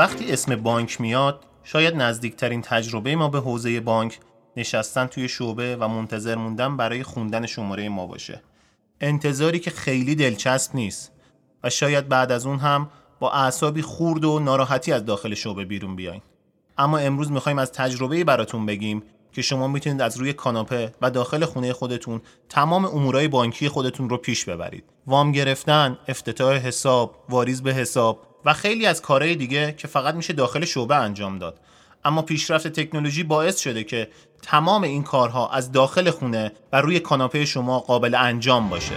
وقتی اسم بانک میاد شاید نزدیکترین تجربه ما به حوزه بانک نشستن توی شعبه و منتظر موندن برای خوندن شماره ما باشه. انتظاری که خیلی دلچسب نیست و شاید بعد از اون هم با اعصابی خورد و ناراحتی از داخل شعبه بیرون بیاین. اما امروز می‌خوایم از تجربه براتون بگیم که شما می‌تونید از روی کاناپه و داخل خونه خودتون تمام امورای بانکی خودتون رو پیش ببرید. وام گرفتن افتتاح حساب واریز به حساب و خیلی از کارهای دیگه که فقط میشه داخل شعبه انجام داد. اما پیشرفت تکنولوژی باعث شده که تمام این کارها از داخل خونه و روی کاناپه شما قابل انجام باشه.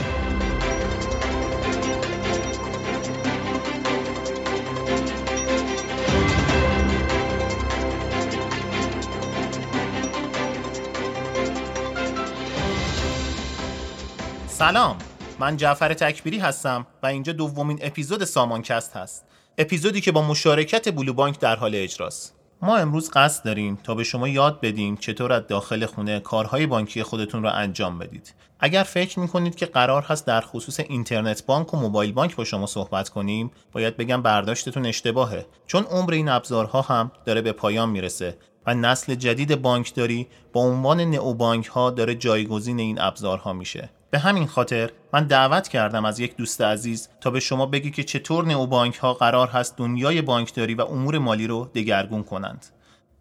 سلام. من جعفر تکبیری هستم و اینجا دومین اپیزود سامانکست هست. اپیزودی که با مشارکت بلو بانک در حال اجراست. ما امروز قصد داریم تا به شما یاد بدیم چطور از داخل خونه کارهای بانکی خودتون رو انجام بدید. اگر فکر می‌کنید که قرار هست در خصوص اینترنت بانک و موبایل بانک با شما صحبت کنیم باید بگم برداشتتون اشتباهه. چون عمر این ابزارها هم داره به پایان می‌رسه و نسل جدید بانکداری با عنوان نئو بانک ها داره جایگزین این ابزارها میشه. به همین خاطر من دعوت کردم از یک دوست عزیز تا به شما بگی که چطور نئو بانک ها قرار هست دنیای بانکداری و امور مالی رو دگرگون کنند.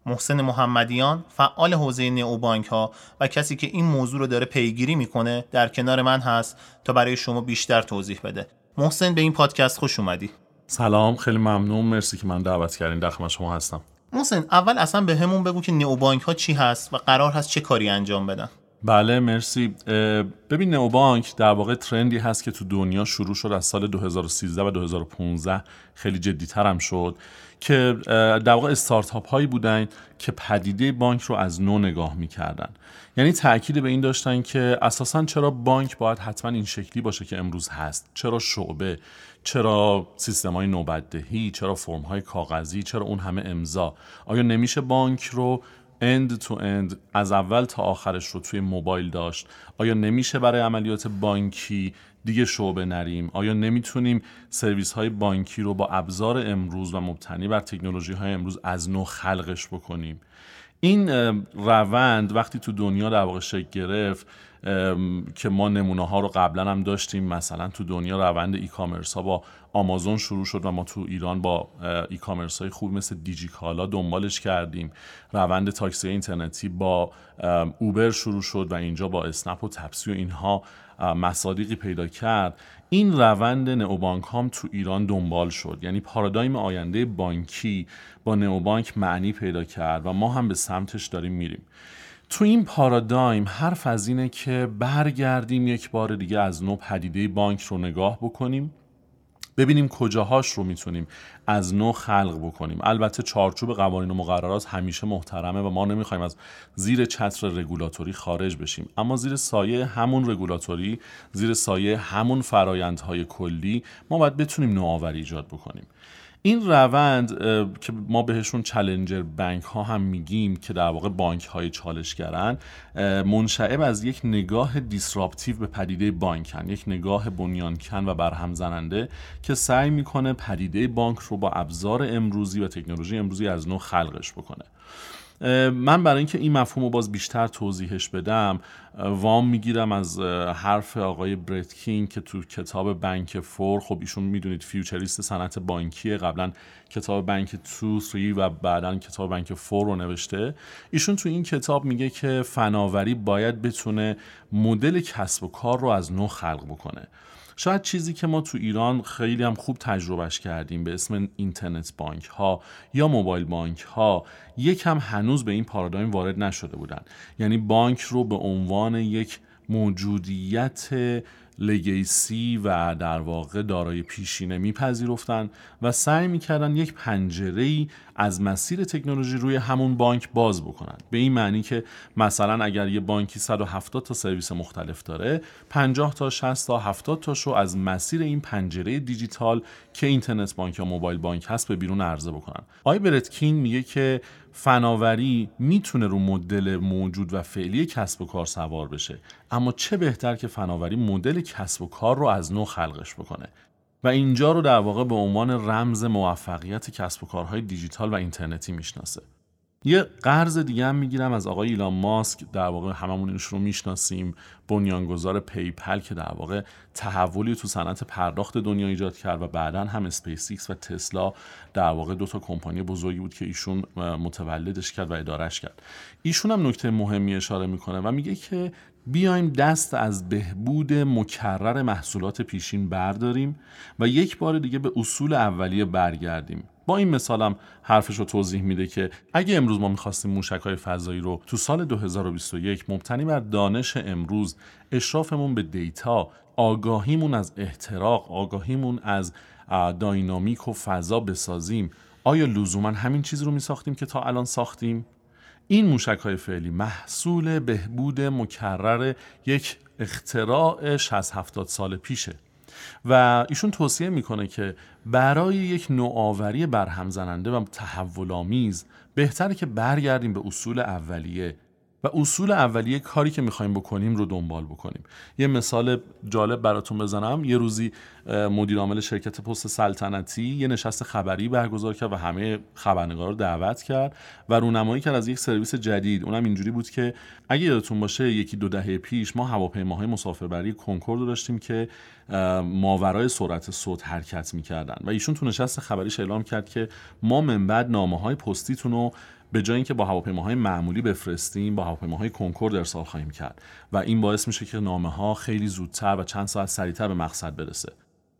محسن محمدیان فعال حوزه نئو بانک ها و کسی که این موضوع رو داره پیگیری می‌کنه در کنار من هست تا برای شما بیشتر توضیح بده. محسن به این پادکست خوش اومدی. سلام خیلی ممنون مرسی که من دعوت کردین در شما هستم. محسن اول اصلا به همون بگو که نئو بانک ها چی هست و قرار هست چه کاری انجام بدن. بله مرسی. ببین نوبانک در واقع ترندی هست که تو دنیا شروع شد از سال 2013 و 2015 خیلی جدیتر هم شد که در واقع استارتاپ هایی بودن که پدیده بانک رو از نو نگاه می‌کردن. یعنی تاکید به این داشتن که اساسا چرا بانک باید حتما این شکلی باشه که امروز هست؟ چرا شعبه؟ چرا سیستم های نوبدهی چرا فرم های کاغذی؟ چرا اون همه امضا؟ آیا نمیشه بانک رو اند تو اند از اول تا آخرش رو توی موبایل داشت. آیا نمیشه برای عملیات بانکی دیگه شعبه نریم؟ آیا نمی‌تونیم سرویس های بانکی رو با ابزار امروز و مبتنی بر تکنولوژی های امروز از نو خلقش بکنیم؟ این روند وقتی تو دنیا در واقع شکل گرفت که ما نمونه ها رو قبلا هم داشتیم. مثلا تو دنیا روند ای کامرس ها با آمازون شروع شد و ما تو ایران با ای کامرس های خوب مثل دیجیکالا دنبالش کردیم. روند تاکسی اینترنتی با اوبر شروع شد و اینجا با اسنپ و تپسی و اینها مصادیقی پیدا کرد. این روند نئوبانک هم تو ایران دنبال شد. یعنی پارادایم آینده بانکی با نئوبانک معنی پیدا کرد و ما هم به سمتش داریم میریم. تو این پارادایم حرف از اینه که برگردیم یک بار دیگه از نو پدیده بانک رو نگاه بکنیم ببینیم کجاهاش رو می‌تونیم از نو خلق بکنیم. البته چارچوب قوانین و مقررات همیشه محترمه و ما نمی‌خوایم از زیر چتر رگولاتوری خارج بشیم. اما زیر سایه همون رگولاتوری زیر سایه همون فرایندهای کلی ما باید بتونیم نوآوری ایجاد بکنیم. این روند که ما بهشون چلنجر بانک ها هم میگیم که در واقع بانک های چالشگرن منشعب از یک نگاه دیسراپتیو به پدیده بانکن یک نگاه بنیانکن و برهم زننده که سعی می‌کنه پدیده بانک رو با ابزار امروزی و تکنولوژی امروزی از نو خلقش بکنه. من برای اینکه این مفهوم رو باز بیشتر توضیحش بدم وام می‌گیرم از حرف آقای برت کینگ که تو کتاب Bank Four خب ایشون می‌دونید futurist صنعت بانکیه قبلا کتاب بانک 2 3 و بعدا کتاب Bank Four رو نوشته. ایشون تو این کتاب میگه که فناوری باید بتونه مدل کسب و کار رو از نو خلق بکنه. شاید چیزی که ما تو ایران خیلی هم خوب تجربهش کردیم به اسم اینترنت بانک ها یا موبایل بانک ها یکم هنوز به این پارادایم وارد نشده بودن. یعنی بانک رو به عنوان یک موجودیت لگیسی و در واقع دارای پیشینه میپذیرفتند و سعی می‌کردن یک پنجره از مسیر تکنولوژی روی همون بانک باز بکنن. به این معنی که مثلا اگر یه بانکی 170 تا سرویس مختلف داره 50 تا 60 تا 70 تاشو از مسیر این پنجره دیجیتال که اینترنت بانک یا موبایل بانک هست به بیرون عرضه بکنن. آقای برت کینگ میگه که فناوری می‌تونه رو مدل موجود و فعلی کسب و کار سوار بشه. اما چه بهتر که فناوری مدل کسب و کار رو از نو خلقش بکنه. و اینجا رو در واقع به عنوان رمز موفقیت کسب و کارهای دیجیتال و اینترنتی می‌شناسه. یه قرض دیگه هم می‌گیرم از آقای ایلان ماسک. در واقع هممون ایشون رو می‌شناسیم. بنیانگذار PayPal که در واقع تحولی تو صنعت پرداخت دنیا ایجاد کرد و بعدا هم اسپیس و تسلا در واقع دو تا کمپانی بزرگی بود که ایشون متولدش کرد و ادارش کرد. ایشون هم نکته مهمی اشاره می‌کنه و میگه که بیایم دست از بهبود مکرر محصولات پیشین برداریم و یک بار دیگه به اصول اولیه برگردیم. با این مثالم حرفش رو توضیح میده که اگه امروز ما می‌خواستیم موشک های فضایی رو تو سال 2021 مبتنی بر دانش امروز اشرافمون به دیتا آگاهیمون از احتراق آگاهیمون از داینامیک و فضا بسازیم آیا لزوما همین چیز رو میساختیم که تا الان ساختیم؟ این موشک های فعلی محصول بهبود مکرر یک اختراع 60 70 سال پیشه. و ایشون توصیه می‌کنه که برای یک نوآوری برهم زننده و تحول آمیز بهتره که برگردیم به اصول اولیه. و اصول اولیه کاری که می‌خوایم بکنیم رو دنبال بکنیم. یه مثال جالب براتون بزنم. یه روزی مدیر عامل شرکت پست سلطنتی یه نشست خبری برگزار کرد و همه خبرنگار رو دعوت کرد و رونمایی کرد از یک سرویس جدید. اونم اینجوری بود که اگه یادتون باشه یکی دو دهه پیش ما هواپیماهای مسافربری کنکورد داشتیم که ماورای سرعت صوت حرکت می‌کردن و ایشون تو نشست خبریش اعلام کرد که ما من بعد نامه های پستیتون رو به جای اینکه با هواپیماهای معمولی بفرستیم با هواپیماهای کنکورد ارسال خواهیم کرد. و این باعث میشه که نامه ها خیلی زودتر و چند ساعت سریعتر به مقصد برسه.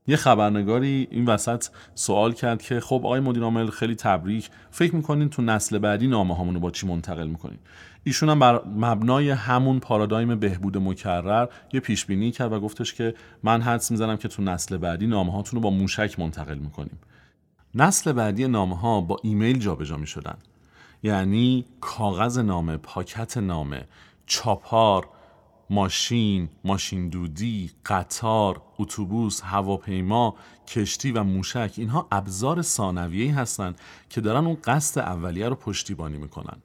یه خبرنگاری این وسط سوال کرد که خب آقای مدیر عامل خیلی تبریک. فکر می‌کنین تو نسل بعدی نامه با چی منتقل می‌کنین؟ ایشون هم بر مبنای همون پارادایم بهبود مکرر یه پیش بینی کرد و گفتش که من حدس می‌زنم که تو نسل بعدی نامه هاتون رو با موشک منتقل می‌کنیم. نسل بعدی نامه ها با ایمیل جابجا می‌شدن. یعنی کاغذ نامه پاکت نامه چاپار ماشین، ماشین دودی، قطار، اتوبوس، هواپیما، کشتی و موشک اینها ابزار ثانویه‌ای هستند که دارن اون قصد اولیه رو پشتیبانی می‌کنن.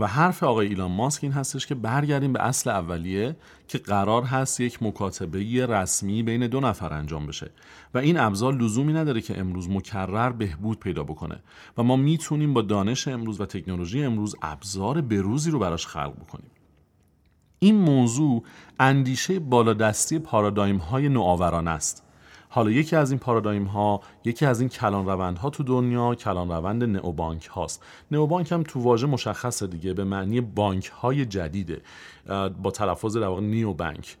و حرف آقای ایلان ماسک این هستش که برگردیم به اصل اولیه که قرار هست یک مکاتبه رسمی بین دو نفر انجام بشه. و این ابزار لزومی نداره که امروز مکرر بهبود پیدا بکنه. و ما می‌تونیم با دانش امروز و تکنولوژی امروز ابزار بروزی رو براش خلق بکنیم. این موضوع اندیشه بالادستی پارادایم های نوآوران است. حالا یکی از این پارادایم ها یکی از این کلان روند ها تو دنیا کلان روند نئوبانک هاست. نئوبانک هم تو واژه مشخصه دیگه به معنی بانک های جدیده با تلفظ در واقع نیو بانک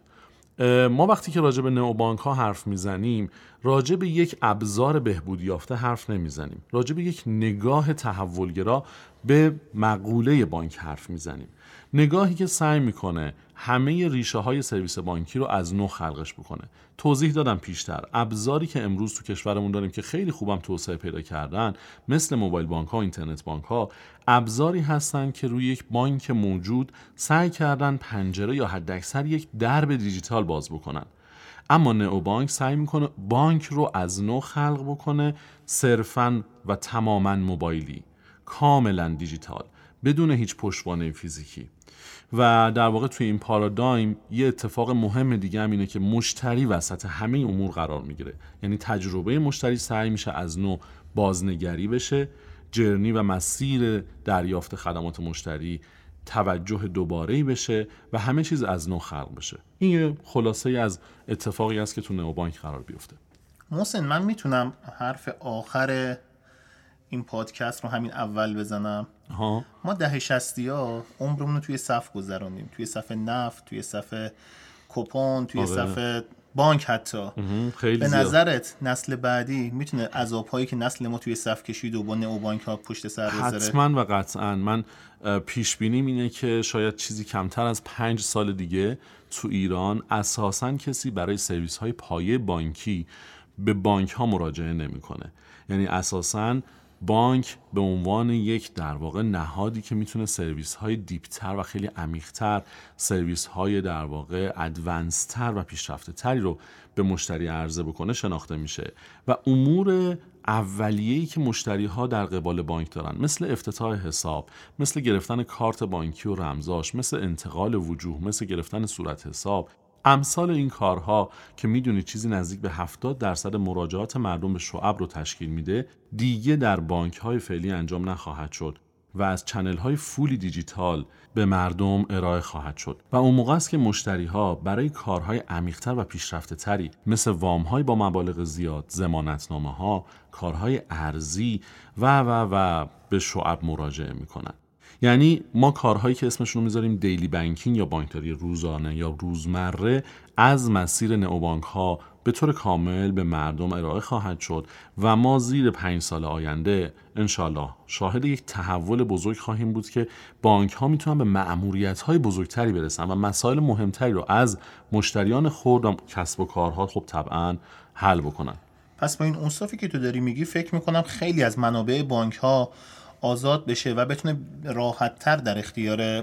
ما وقتی که راجع به نئوبانک ها حرف می‌زنیم راجع به یک ابزار بهبودی یافته حرف نمی‌زنیم. راجع به یک نگاه تحولگرا به مقوله بانک حرف می‌زنیم. نگاهی که سعی می‌کنه همه ریشه های سرویس بانکی رو از نو خلقش بکنه. توضیح دادم پیشتر. ابزاری که امروز تو کشورمون داریم که خیلی خوبم توسعه پیدا کردن مثل موبایل بانک ها اینترنت بانک ها ابزاری هستن که روی یک بانک موجود سعی کردن پنجره یا حداکثر یک درب دیجیتال باز بکنن. اما نئو بانک سعی می‌کنه بانک رو از نو خلق بکنه صرفا و تماما موبایلی. کاملا دیجیتال بدون هیچ پشتوانه فیزیکی. و در واقع توی این پارادایم یه اتفاق مهم دیگه هم اینه که مشتری وسط همه امور قرار می‌گیره. یعنی تجربه مشتری سعی میشه از نو بازنگری بشه جرنی و مسیر دریافت خدمات مشتری توجه دوباره بشه و همه چیز از نو خلق بشه. این یه خلاصه از اتفاقی است که تو نئوبانک قرار بیفته. محسن من می‌تونم حرف آخر این پادکست رو همین اول بزنم. ها. ما ده شستی ها عمرمون رو توی صف گذراندیم. توی صف نفت توی صف کپون توی آره. صف بانک حتی. خیلی به نظرت نسل بعدی می‌تونه عذاب هایی که نسل ما توی صف کشید و با نئو بانک ها پشت سر بذاره؟ حتما و قطعا. من پیش بینیم اینه که شاید چیزی کمتر از پنج سال دیگه تو ایران اساسا کسی برای سرویس های پایه بانکی به بانک ها مراجعه نمی‌کنه. یعنی اساسا بانک به عنوان یک در واقع نهادی که می‌تونه سرویس های دیپتر و خیلی عمیقتر سرویس های در واقع ادوانستر و پیشرفته تری رو به مشتری عرضه بکنه شناخته میشه. و امور اولیه‌ای که مشتری ها در قبال بانک دارن مثل افتتاح حساب مثل گرفتن کارت بانکی و رمزاش مثل انتقال وجوه مثل گرفتن صورت حساب امثال این کارها که می‌دونید چیزی نزدیک به 70 درصد مراجعات مردم به شعب رو تشکیل میده دیگه در بانک های فعلی انجام نخواهد شد و از چنل های فولی دیجیتال به مردم ارائه خواهد شد. و اون موقع است که مشتری ها برای کارهای عمیقتر و پیشرفته تری مثل وام های با مبالغ زیاد، زمانتنامه ها، کارهای ارزی و و و به شعب مراجعه می‌کنن. یعنی ما کارهایی که اسمشون رو می‌ذاریم دیلی بانکینگ یا بانکداری روزانه یا روزمره از مسیر نئوبانک ها به طور کامل به مردم ارائه خواهد شد و ما زیر پنج سال آینده انشالله شاهد یک تحول بزرگ خواهیم بود که بانک ها می‌تونن به معمولیت های بزرگتری برسن و مسائل مهمتری رو از مشتریان خود و کسب و کارها خب طبعا حل بکنن. پس با این اونصافی که تو داری میگی فکر می‌کنم خیلی از منابع بانک ها آزاد بشه و بتونه راحت تر در اختیار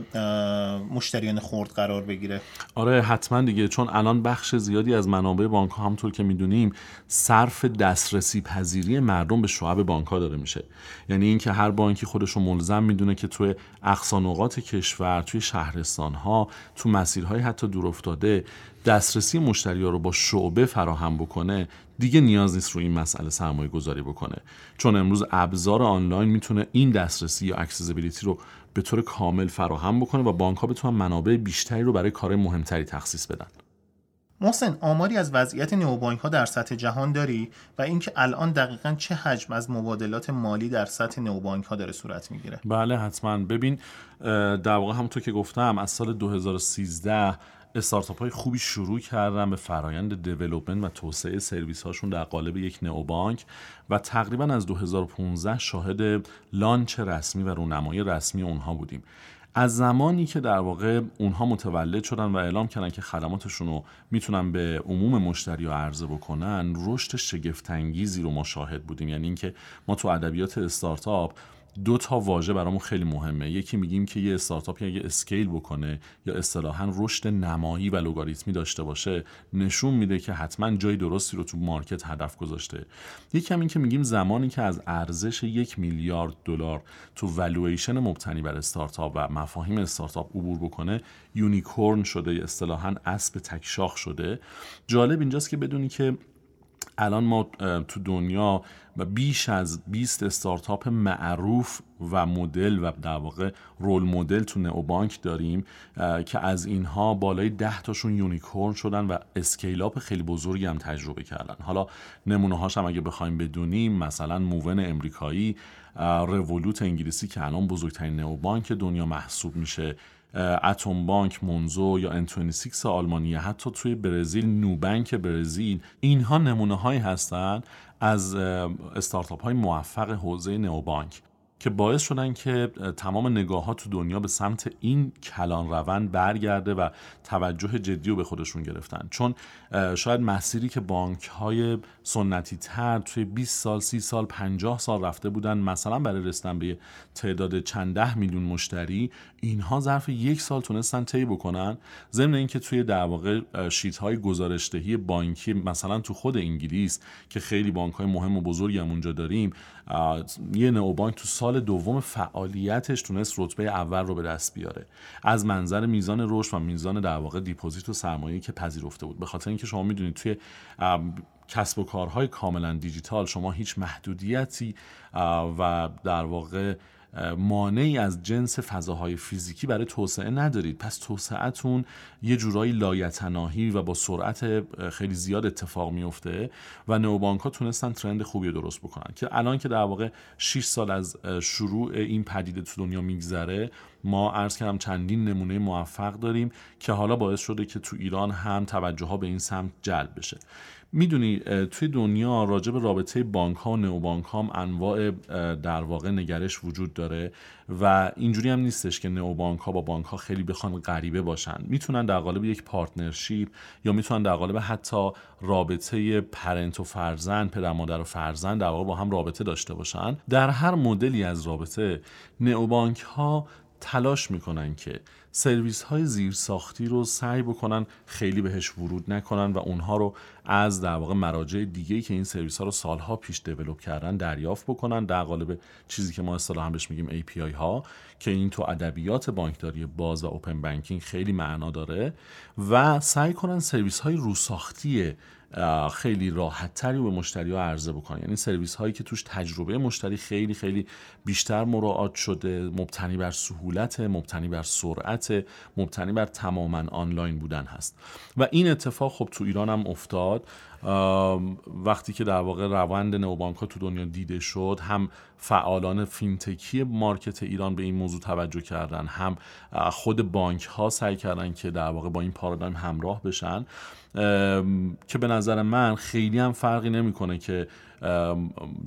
مشتریان خرد قرار بگیره. آره حتما دیگه چون الان بخش زیادی از منابع بانک ها همطور که می‌دونیم صرف دسترسی پذیری مردم به شعب بانک ها داره میشه. یعنی اینکه هر بانکی خودش رو ملزم می‌دونه که توی اقصانقات کشور توی شهرستان ها تو مسیرهای حتی دور افتاده دسترسی مشتری ها رو با شعبه فراهم بکنه دیگه نیاز نیست رو این مسئله سرمایه گذاری بکنه. چون امروز ابزار آنلاین می‌تونه این دسترسی یا accessibility رو به طور کامل فراهم بکنه و بانک ها بتونن منابع بیشتری رو برای کار مهمتری تخصیص بدن. محسن آماری از وضعیت نئوبانک ها در سطح جهان داری؟ و اینکه الان دقیقا چه حجم از مبادلات مالی در سطح نئوبانک ها داره صورت می‌گیره؟ بله حتما. ببین در واقع همونطور که گفتم از سال 2013 استارتاپ های خوبی شروع کردن به فرایند development و توسعه سرویس هاشون در قالب یک نئوبانک و تقریبا از 2015 شاهد launch رسمی و رونمایی رسمی اونها بودیم. از زمانی که در واقع اونها متولد شدن و اعلام کردن که خدماتشون رو می‌تونن به عموم مشتری ها عرضه بکنن رشد شگفتانگیزی رو ما شاهد بودیم. یعنی اینکه ما تو ادبیات استارتاپ دو تا واژه برامون خیلی مهمه. یکی میگیم که یه استارتاپ اگه scale بکنه یا اصطلاحا رشد نمایی و لوگاریتمی داشته باشه نشون میده که حتما جای درستی رو تو market هدف گذاشته. یکی هم این که میگیم زمانی که از ارزش یک میلیارد دلار تو والویشن مبتنی بر استارتاپ و مفاهیم استارتاپ عبور بکنه unicorn شده اصطلاحا اسب تکشاخ شده. جالب اینجاست که بدونی که الان ما تو دنیا بیش از 20 استارتاپ معروف و مدل و در واقع role model تو نئوبانک داریم که از اینها بالای 10 تاشون unicorn شدن و scale خیلی بزرگی هم تجربه کردن. حالا نمونه هاش هم اگه بخوایم بدونیم مثلا Moven امریکایی Revolut انگلیسی که الان بزرگترین نئوبانک دنیا محسوب میشه Atom Bank Monzo یا N26 آلمانی حتی توی برزیل Nubank برزیل اینها نمونه هایی هستند از استارتاپ های موفق حوزه نئوبانک که باعث شدن که تمام نگاه ها تو دنیا به سمت این کلان روند برگرده و توجه جدی رو به خودشون گرفتن. چون شاید مسیری که بانک های سنتی تر توی 20 سال 30 سال 50 سال رفته بودن مثلا برای رسیدن به تعداد چند ده میلیون مشتری اینها ظرف یک سال تونستن طی بکنن. ضمن اینکه توی در واقع شیت های گزارشدهی بانکی مثلا تو خود انگلیس که خیلی بانک های مهم و بزرگی هم اونجا داریم یه نئوبانک تو سال دوم فعالیتش تونست رتبه اول رو به دست بیاره. از منظر میزان رشد و میزان در واقع دیپوزیت و سرمایه که پذیرفته بود. به خاطر اینکه شما می‌دونید توی کسب و کارهای کاملا دیجیتال شما هیچ محدودیتی و در واقع مانعی از جنس فضاهای فیزیکی برای توسعه ندارید. پس توسعهتون یه جورایی لایتناهی و با سرعت خیلی زیاد اتفاق میفته و نوبانک ها تونستن ترند خوبی درست بکنن. که الان که در واقع 6 سال از شروع این پدیده تو دنیا میگذره ما عرض کردم چندین نمونه موفق داریم که حالا باعث شده که تو ایران هم توجه ها به این سمت جلب بشه. می‌دونی توی دنیا راجع به رابطه بانک ها و نئوبانک ها هم انواع در واقع نگرش وجود داره و اینجوری هم نیستش که نئوبانک ها با بانک ها خیلی بخوان غریبه باشن. می‌تونن در قالب یک partnership یا می‌تونن در قالب حتی رابطه parent و فرزند پدر مادر و فرزند در واقع با هم رابطه داشته باشن. در هر مدلی از رابطه نئوبانک ها تلاش می‌کنن که سرویس های زیر ساختی رو سعی بکنن خیلی بهش ورود نکنن و اونها رو از در واقع مراجع دیگه که این سرویس ها رو سالها پیش develop کردن دریافت بکنن. در قالب چیزی که ما اصطلاحا بهش میگیم API ها که این تو ادبیات بانکداری باز و اوپن بانکینگ خیلی معنا داره و سعی کنن سرویس های روساختی خیلی راحت تری به مشتری ها عرضه بکنن. یعنی سرویس هایی که توش تجربه مشتری خیلی خیلی بیشتر مراعات شده مبتنی بر سهولت مبتنی بر سرعت مبتنی بر تماما آنلاین بودن هست. و این اتفاق خب تو ایران هم افتاد. وقتی که در واقع روند نئوبانک ها تو دنیا دیده شد هم فعالان فینتکی market ایران به این موضوع توجه کردن هم خود بانک ها سعی کردن که در واقع با این پارادایم همراه بشن که به نظر من خیلی هم فرقی نمی‌کنه که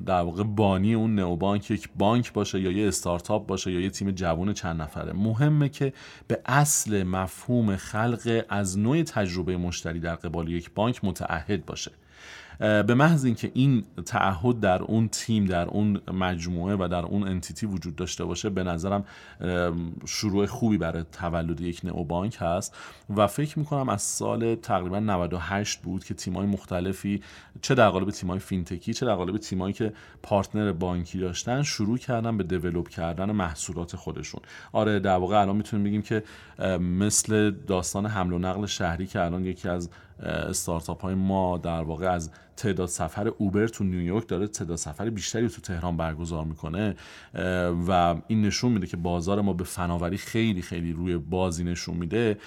در واقع بانی اون نئوبانک یک بانک باشه یا یه استارتاپ باشه یا یه تیم جوون چند نفره. مهمه که به اصل مفهوم خلق از نو تجربه مشتری در قبال یک بانک متعهد باشه. به محض اینکه این تعهد در اون تیم در اون مجموعه و در اون entity وجود داشته باشه به نظرم شروع خوبی برای تولد یک نئو بانک هست. و فکر می‌کنم از سال تقریبا 98 بود که تیمای مختلفی چه در قالب تیمای فینتکی چه در قالب تیمایی که partner بانکی داشتن شروع کردن به develop کردن محصولات خودشون. آره در واقع الان می‌تونیم بگیم که مثل داستان حمل و نقل شهری که الان یکی از استارتاپ های ما در واقع از تعداد سفر اوبر تو نیویورک داره تعداد سفر بیشتری تو تهران برگزار می‌کنه و این نشون میده که بازار ما به فناوری خیلی خیلی روی بازی نشون میده.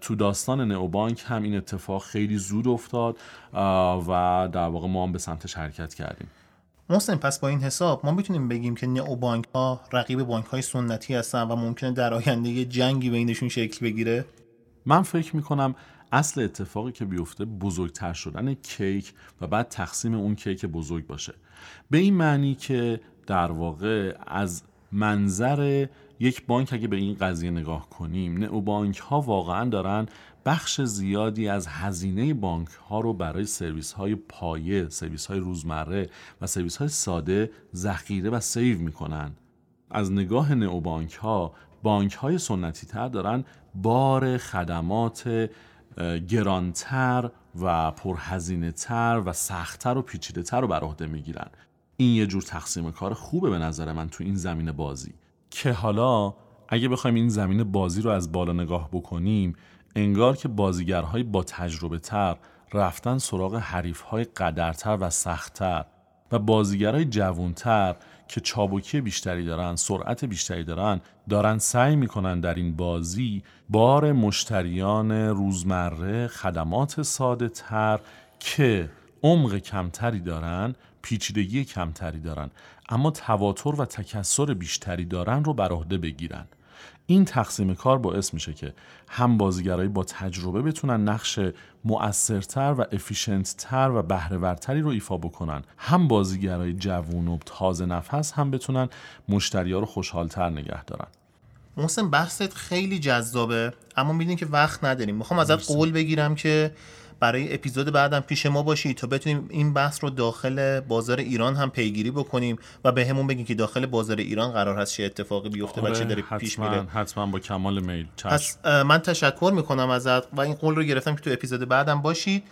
تو داستان نئوبانک هم این اتفاق خیلی زود افتاد و در واقع ما هم به سمتش حرکت کردیم. محسن پس با این حساب ما می‌تونیم بگیم که نئو بانک ها رقیب بانک های سنتی هستن و ممکنه در آینده یه جنگی بینشون شکل بگیره؟ من فکر می‌کنم اصل اتفاقی که بیفته بزرگتر شدن کیک و بعد تقسیم اون کیک بزرگ باشه. به این معنی که در واقع از منظر یک بانک اگه به این قضیه نگاه کنیم نئو بانک ها واقعا دارن بخش زیادی از هزینه بانک ها رو برای سرویس های پایه، سرویس های روزمره و سرویس های ساده ذخیره و save می‌کنن. از نگاه نئو بانک ها بانک های سنتی تر دارن بار خدمات گرانتر و پرهزینه تر و سختتر و پیچیده تر رو بر عهده می‌گیرن. این یه جور تقسیم کار خوبه به نظر من تو این زمین بازی. که حالا اگه بخوایم این زمین بازی رو از بالا نگاه بکنیم انگار که بازیگرهای با تجربه تر رفتن سراغ حریفهای قدرتر و سختتر و بازیگرهای جوانتر که چابکی بیشتری دارن سرعت بیشتری دارن دارن سعی می‌کنن در این بازی بار مشتریان روزمره خدمات ساده تر که عمق کمتری دارن پیچیدگی کمتری دارن اما تواتر و تکسر بیشتری دارن رو بر عهده بگیرن. این تقسیم کار باعث میشه که هم بازیگرایی با تجربه بتونن نقش مؤثرتر و افیشنتتر و بهرهورتری رو ایفا بکنن. هم بازیگرای جوون و تازه نفس هم بتونن مشتریا رو خوشحالتر نگه دارن. محسن بحثت خیلی جذابه اما می‌دونی که وقت نداریم. می‌خوام ازت قول بگیرم که برای اپیزود بعدم پیش ما باشی تا بتونیم این بحث رو داخل بازار ایران هم پیگیری بکنیم و به همون بگیم که داخل بازار ایران قرار هست چه اتفاقی بیفته و چه آره، داره پیش میره. حتما با کمال میل. پس من تشکر می‌کنم ازت و این قول رو گرفتم که تو اپیزود بعدم باشید.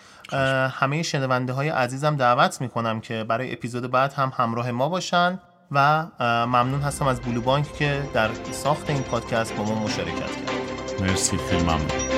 همه شنونده های عزیزم دعوت می‌کنم که برای اپیزود بعد هم همراه ما باشن و ممنون هستم از بلو بانک که در ساخت این پادکست با ما مشارکت کرد. مرسی خیلی ممنون.